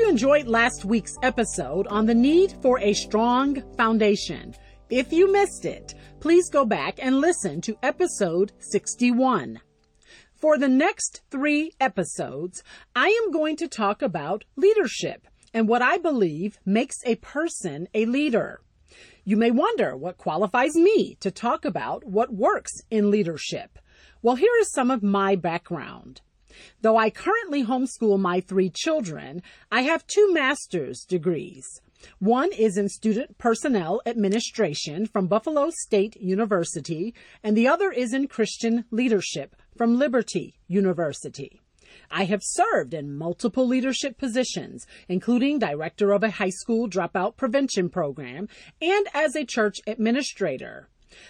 you enjoyed last week's episode on the need for a strong foundation. If you missed it, please go back and listen to episode 61. For the next three episodes, I am going to talk about leadership and what I believe makes a person a leader. You may wonder what qualifies me to talk about what works in leadership. Well, here is some of my background. Though I currently homeschool my three children, I have two master's degrees. One is in student personnel administration from Buffalo State University, and the other is in Christian leadership from Liberty University. I have served in multiple leadership positions, including director of a high school dropout prevention program and as a church administrator.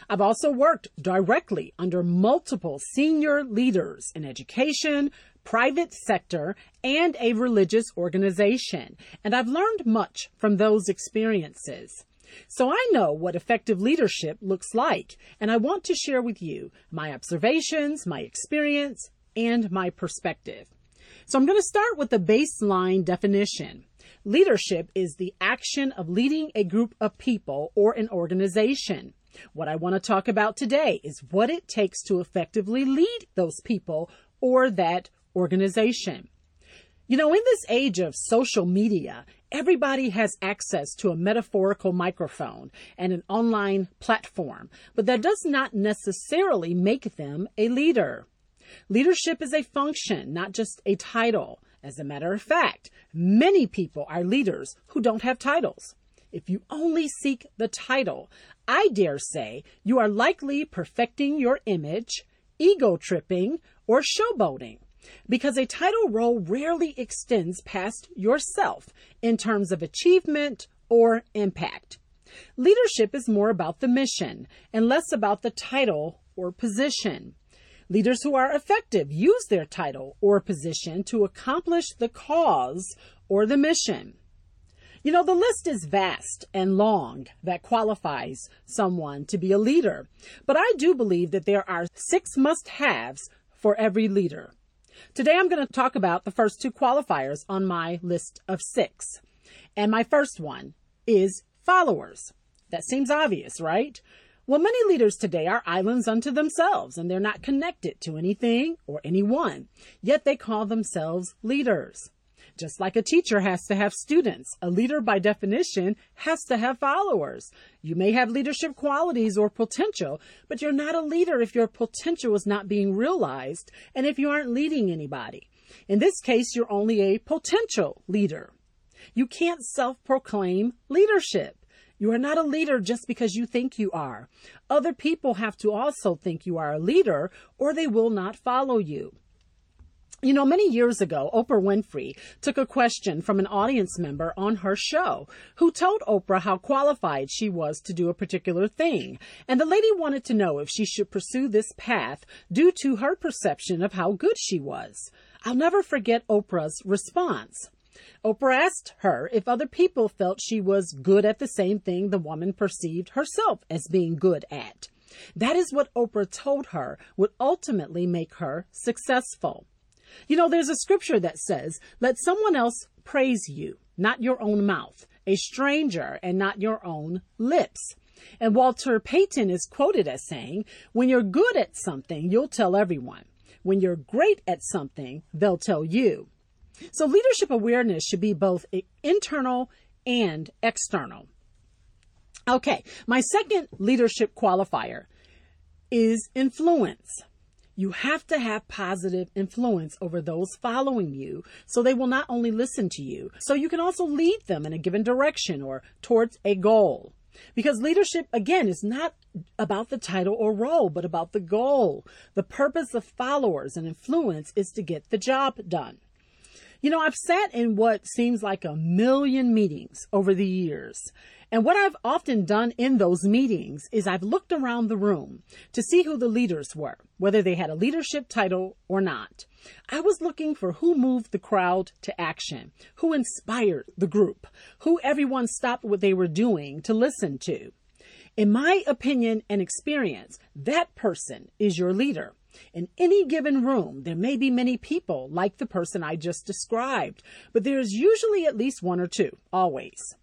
I've also worked directly under multiple senior leaders in education, private sector, and a religious organization, and I've learned much from those experiences. So I know what effective leadership looks like, and I want to share with you my observations, my experience, and my perspective. So I'm going to start with the baseline definition. Leadership is the action of leading a group of people or an organization. What I want to talk about today is what it takes to effectively lead those people or that organization. You know, in this age of social media, everybody has access to a metaphorical microphone and an online platform, but that does not necessarily make them a leader. Leadership is a function, not just a title. As a matter of fact, many people are leaders who don't have titles. If you only seek the title, I dare say you are likely perfecting your image, ego tripping, or showboating. Because a title role rarely extends past yourself in terms of achievement or impact. Leadership is more about the mission and less about the title or position. Leaders who are effective use their title or position to accomplish the cause or the mission. You know, the list is vast and long that qualifies someone to be a leader, but I do believe that there are six must haves for every leader. Today I'm going to talk about the first two qualifiers on my list of six. And my first one is followers. That seems obvious, right? Well, many leaders today are islands unto themselves and they're not connected to anything or anyone, yet they call themselves leaders. Just like a teacher has to have students, a leader by definition has to have followers. You may have leadership qualities or potential, but you're not a leader if your potential is not being realized and if you aren't leading anybody. In this case, you're only a potential leader. You can't self proclaim leadership. You are not a leader just because you think you are. Other people have to also think you are a leader or they will not follow you. You know, many years ago, Oprah Winfrey took a question from an audience member on her show who told Oprah how qualified she was to do a particular thing. And the lady wanted to know if she should pursue this path due to her perception of how good she was. I'll never forget Oprah's response. Oprah asked her if other people felt she was good at the same thing the woman perceived herself as being good at. That is what Oprah told her would ultimately make her successful. You know, there's a scripture that says, Let someone else praise you, not your own mouth, a stranger, and not your own lips. And Walter Payton is quoted as saying, When you're good at something, you'll tell everyone. When you're great at something, they'll tell you. So leadership awareness should be both internal and external. Okay, my second leadership qualifier is influence. You have to have positive influence over those following you so they will not only listen to you, so you can also lead them in a given direction or towards a goal. Because leadership, again, is not about the title or role, but about the goal. The purpose of followers and influence is to get the job done. You know, I've sat in what seems like a million meetings over the years, and what I've often done in those meetings is I've looked around the room to see who the leaders were, whether they had a leadership title or not. I was looking for who moved the crowd to action, who inspired the group, who everyone stopped what they were doing to listen to. In my opinion and experience, that person is your leader. In any given room, there may be many people like the person I just described, but there is usually at least one or two, always.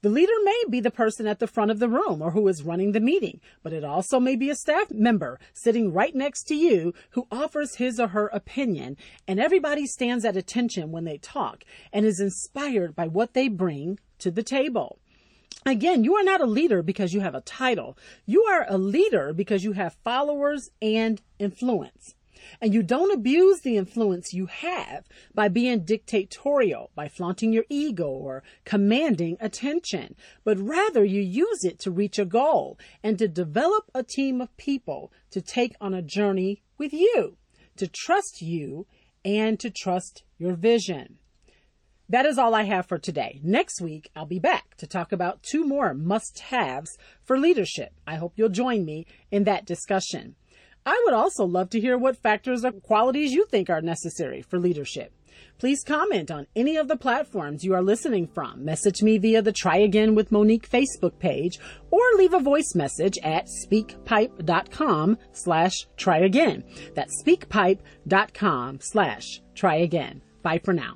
The leader may be the person at the front of the room or who is running the meeting, but it also may be a staff member sitting right next to you who offers his or her opinion, and everybody stands at attention when they talk and is inspired by what they bring to the table. Again, you are not a leader because you have a title. You are a leader because you have followers and influence. And you don't abuse the influence you have by being dictatorial, by flaunting your ego or commanding attention, but rather you use it to reach a goal and to develop a team of people to take on a journey with you, to trust you and to trust your vision. That is all I have for today. Next week, I'll be back to talk about two more must haves for leadership. I hope you'll join me in that discussion. I would also love to hear what factors or qualities you think are necessary for leadership. Please comment on any of the platforms you are listening from. Message me via the Try Again with Monique Facebook page or leave a voice message at speakpipe.com slash try again. That's speakpipe.com slash try again. Bye for now.